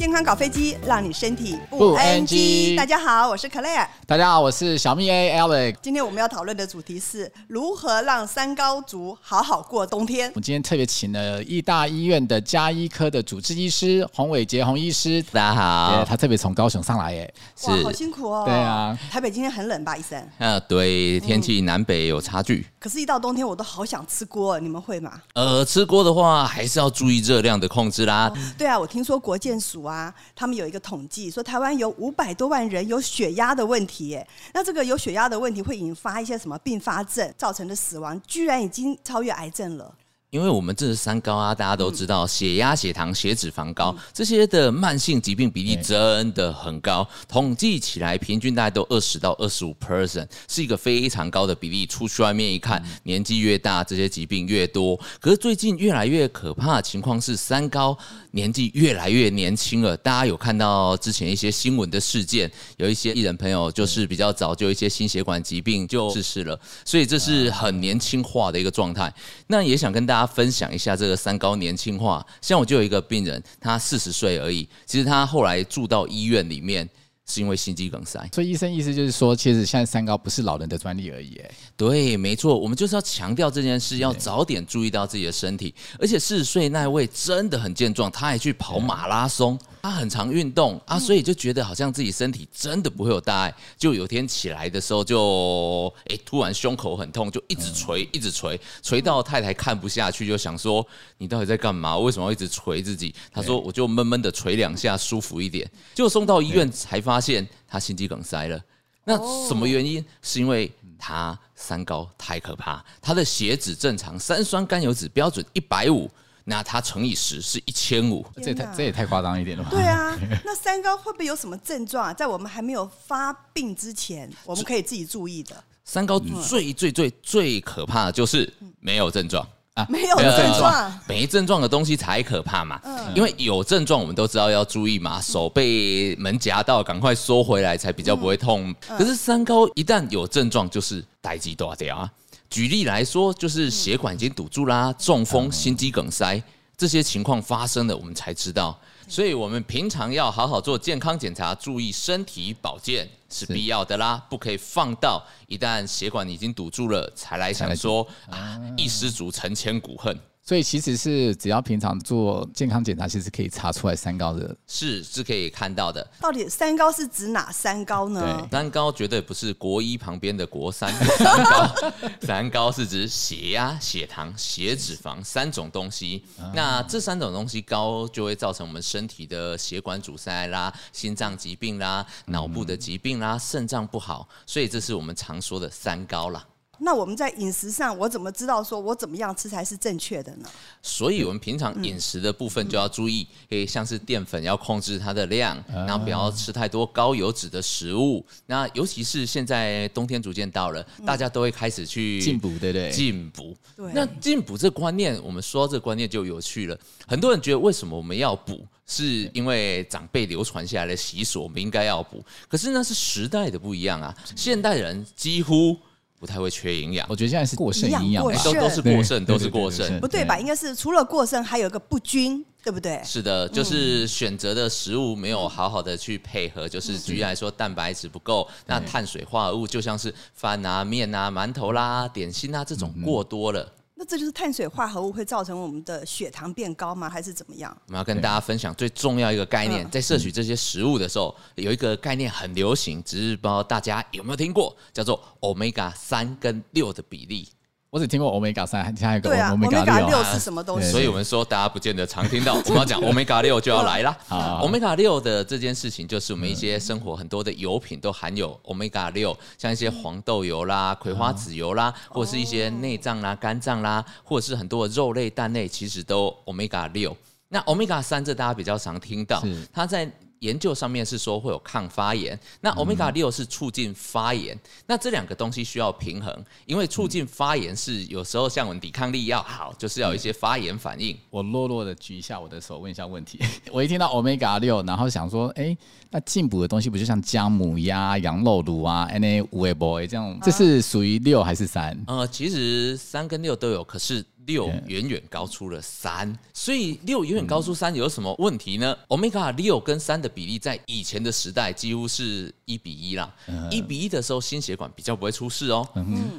健康搞飞机，让你身体不 NG。大家好，我是 Claire。大家好，我是小蜜 A Alex。今天我们要讨论的主题是如何让三高族好好过冬天。我们今天特别请了义大医院的加医科的主治医师洪伟杰洪医师。大家好，他特别从高雄上来耶，哇，好辛苦哦。对啊，台北今天很冷吧，医生？啊，对，天气南北有差距。可是，一到冬天，我都好想吃锅，你们会吗？呃，吃锅的话，还是要注意热量的控制啦。对啊，我听说国健署啊，他们有一个统计，说台湾有五百多万人有血压的问题，耶。那这个有血压的问题会引发一些什么并发症，造成的死亡居然已经超越癌症了。因为我们这是三高啊，大家都知道，血压、血糖、血脂肪高这些的慢性疾病比例真的很高，统计起来平均大概都二十到二十五 percent，是一个非常高的比例。出去外面一看，年纪越大，这些疾病越多。可是最近越来越可怕的情况是，三高年纪越来越年轻了。大家有看到之前一些新闻的事件，有一些艺人朋友就是比较早就一些心血管疾病就逝世了，所以这是很年轻化的一个状态。那也想跟大家。分享一下这个三高年轻化，像我就有一个病人，他四十岁而已，其实他后来住到医院里面是因为心肌梗塞，所以医生意思就是说，其实现在三高不是老人的专利而已。哎，对，没错，我们就是要强调这件事，要早点注意到自己的身体，而且四十岁那位真的很健壮，他还去跑马拉松。他很常运动啊，所以就觉得好像自己身体真的不会有大碍。就有天起来的时候就，就哎突然胸口很痛，就一直捶，一直捶，捶到太太看不下去，就想说你到底在干嘛？为什么要一直捶自己？他说我就闷闷的捶两下，舒服一点。结果送到医院才发现他心肌梗塞了。那什么原因？是因为他三高太可怕，他的血脂正常，三酸甘油脂标准一百五。那它乘以十是一千五，这也太这也太夸张一点了吧？对啊，那三高会不会有什么症状啊？在我们还没有发病之前，我们可以自己注意的。三高最最最最可怕的就是没有症状啊，没有症状，没症状的东西才可怕嘛。因为有症状，我们都知道要注意嘛，手被门夹到，赶快缩回来，才比较不会痛。可是三高一旦有症状，就是代志大条啊。举例来说，就是血管已经堵住啦，中风、心肌梗塞这些情况发生了，我们才知道。所以，我们平常要好好做健康检查，注意身体保健是必要的啦，不可以放到一旦血管已经堵住了才来想说啊，一失足成千古恨。所以其实是只要平常做健康检查，其实可以查出来三高的，是是可以看到的。到底三高是指哪三高呢？三高绝对不是国一旁边的国三 三高，三高是指血压、血糖、血脂肪三种东西。那这三种东西高，就会造成我们身体的血管阻塞啦、心脏疾病啦、脑部的疾病啦、肾脏不好，所以这是我们常说的三高啦。那我们在饮食上，我怎么知道说我怎么样吃才是正确的呢？所以，我们平常饮食的部分就要注意，可以像是淀粉要控制它的量，然后不要吃太多高油脂的食物。那尤其是现在冬天逐渐到了，大家都会开始去进补，对不对？进补。对。那进补这观念，我们说到这观念就有趣了。很多人觉得，为什么我们要补？是因为长辈流传下来的习俗，我们应该要补。可是那是时代的不一样啊，现代人几乎。不太会缺营养，我觉得现在是过剩营养，都都是过剩，都是过剩，不对吧？应该是除了过剩，还有一个不均，对不对？是的，就是选择的食物没有好好的去配合，就是举例来说，蛋白质不够，那碳水化合物就像是饭啊、面啊、馒头啦、点心啊这种过多了。那这就是碳水化合物会造成我们的血糖变高吗？还是怎么样？我们要跟大家分享最重要一个概念，在摄取这些食物的时候，有一个概念很流行，只是不知道大家有没有听过，叫做 Omega 三跟六的比例。我只听过欧米伽三，还有一个欧米伽六是什么东西？所以我们说大家不见得常听到。我们要讲 omega 六就要来了。欧米伽六的这件事情，就是我们一些生活很多的油品都含有 omega 六，像一些黄豆油啦、葵花籽油啦，或者是一些内脏啦、肝脏啦，或者是很多的肉类、蛋类，其实都 omega 六。那 omega 三这大家比较常听到，它在。研究上面是说会有抗发炎，那 omega 六是促进发炎，嗯、那这两个东西需要平衡，因为促进发炎是有时候像我们抵抗力要好，就是要有一些发炎反应。我弱弱的举一下我的手，问一下问题。我一听到 omega 六，然后想说，哎、欸，那进补的东西不就像姜母鸭、羊肉炉啊 A 五 A boy 这样，这是属于六还是三？呃，其实三跟六都有，可是六远远高出了三，所以六远远高出三有什么问题呢？Omega 六跟三的比例在以前的时代几乎是一比一啦，一比一的时候心血管比较不会出事哦。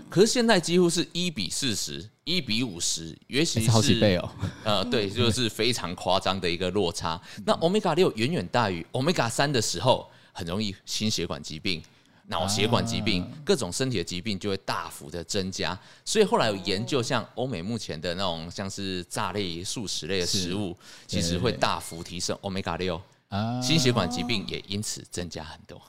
可是现在几乎是一比四十，一比五十，尤其是好几倍哦。呃，对，就是非常夸张的一个落差。那 Omega 六远远大于 Omega 三的时候，很容易心血管疾病。脑血管疾病、各种身体的疾病就会大幅的增加，所以后来有研究，像欧美目前的那种像是炸类、素食类的食物，其实会大幅提升欧米伽六，心血管疾病也因此增加很多。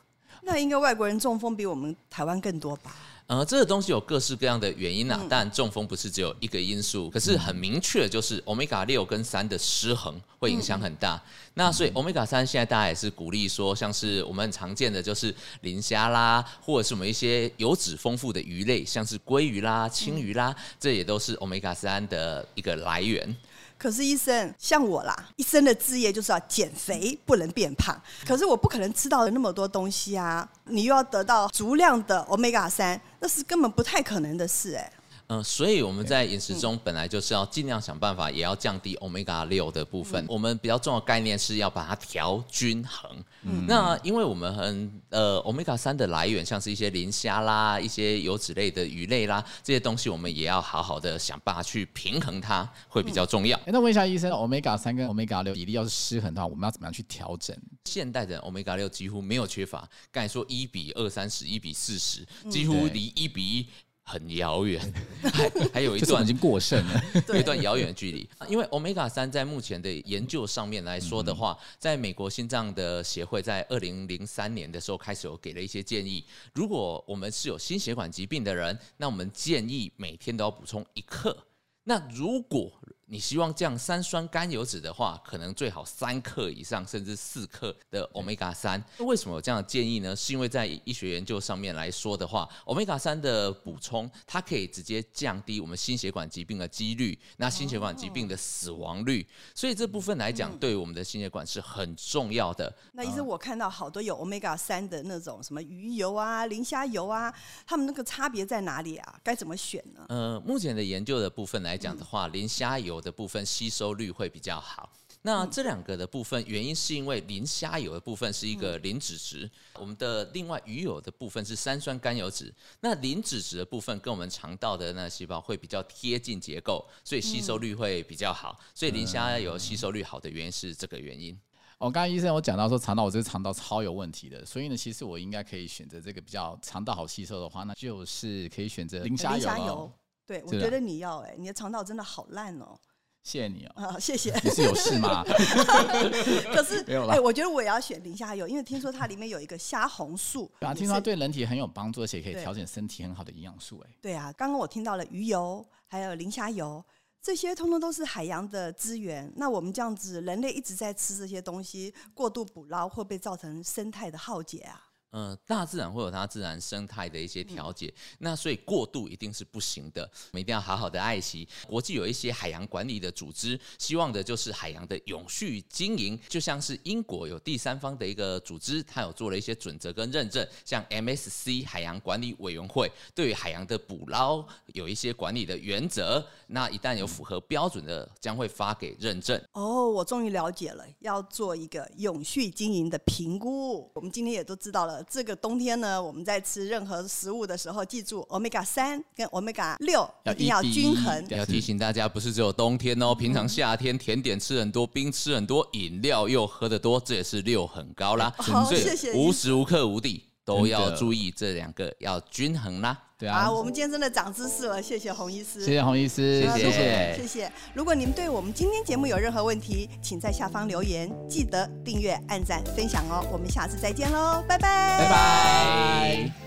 那应该外国人中风比我们台湾更多吧？呃，这个东西有各式各样的原因啊，但中风不是只有一个因素，可是很明确就是 Omega 六跟三的失衡会影响很大。那所以 Omega 三现在大家也是鼓励说，像是我们很常见的就是磷虾啦，或者是我们一些油脂丰富的鱼类，像是鲑鱼啦、青鱼啦，这也都是 Omega 三的一个来源。可是医生，像我啦，一生的志业就是要减肥，不能变胖。可是我不可能吃到了那么多东西啊，你又要得到足量的 Omega 三，那是根本不太可能的事哎。嗯，所以我们在饮食中本来就是要尽量想办法，也要降低 Omega 六的部分。我们比较重要的概念是要把它调均衡。嗯，那因为我们很呃 Omega 三的来源，像是一些磷虾啦、一些油脂类的鱼类啦，这些东西我们也要好好的想办法去平衡它，会比较重要。那问一下医生，Omega 三跟 Omega 六比例要是失衡的话，我们要怎么样去调整？现代的 Omega 六几乎没有缺乏，刚才说一比二三十，一比四十，几乎离一比一。很遥远，还还有一段已经过剩了，有一段遥远的距离。因为 Omega 三在目前的研究上面来说的话，在美国心脏的协会在二零零三年的时候开始有给了一些建议。如果我们是有心血管疾病的人，那我们建议每天都要补充一克。那如果你希望降三酸甘油脂的话，可能最好三克以上，甚至四克的 Omega 三。为什么有这样的建议呢？是因为在医学研究上面来说的话，Omega 三的补充，它可以直接降低我们心血管疾病的几率，那心血管疾病的死亡率。所以这部分来讲，对我们的心血管是很重要的。那医生，我看到好多有 Omega 三的那种什么鱼油啊、磷虾油啊，它们那个差别在哪里啊？该怎么选呢？呃，目前的研究的部分来讲的话，磷虾油的部分吸收率会比较好。那这两个的部分原因是因为磷虾油的部分是一个磷脂质，我们的另外鱼油的部分是三酸甘油脂。那磷脂质的部分跟我们肠道的那细胞会比较贴近结构，所以吸收率会比较好。所以磷虾油吸收率好的原因是这个原因。我刚刚医生有讲到说肠道，我这个肠道超有问题的，所以呢，其实我应该可以选择这个比较肠道好吸收的话，那就是可以选择磷虾油。对，我觉得你要哎、欸，你的肠道真的好烂哦。谢谢你哦。啊，谢谢。你是有事吗？可是没有了。哎，我觉得我也要选磷虾油，因为听说它里面有一个虾红素。对啊，听说它对人体很有帮助，而且可以调整身体很好的营养素。哎，对啊，刚刚我听到了鱼油，还有磷虾油，这些通通都是海洋的资源。那我们这样子，人类一直在吃这些东西，过度捕捞会不会造成生态的浩劫啊？呃，大自然会有它自然生态的一些调节，嗯、那所以过度一定是不行的，我们一定要好好的爱惜。国际有一些海洋管理的组织，希望的就是海洋的永续经营，就像是英国有第三方的一个组织，它有做了一些准则跟认证，像 MSC 海洋管理委员会对于海洋的捕捞有一些管理的原则，那一旦有符合标准的，将会发给认证。哦，我终于了解了，要做一个永续经营的评估。我们今天也都知道了。这个冬天呢，我们在吃任何食物的时候，记住 Omega 三跟 Omega 六一定要均衡。要提醒大家，不是只有冬天哦，平常夏天甜点吃很多，冰吃很多，饮料又喝得多，这也是六很高啦。好，谢谢。无时无刻无地都要注意这两个要均衡啦。对啊，我们今天真的长知识了，谢谢洪医师，谢谢洪医师，谢谢谢谢。谢谢。如果您对我们今天节目有任何问题，请在下方留言，记得订阅、按赞、分享哦。我们下次再见喽，拜拜，拜拜。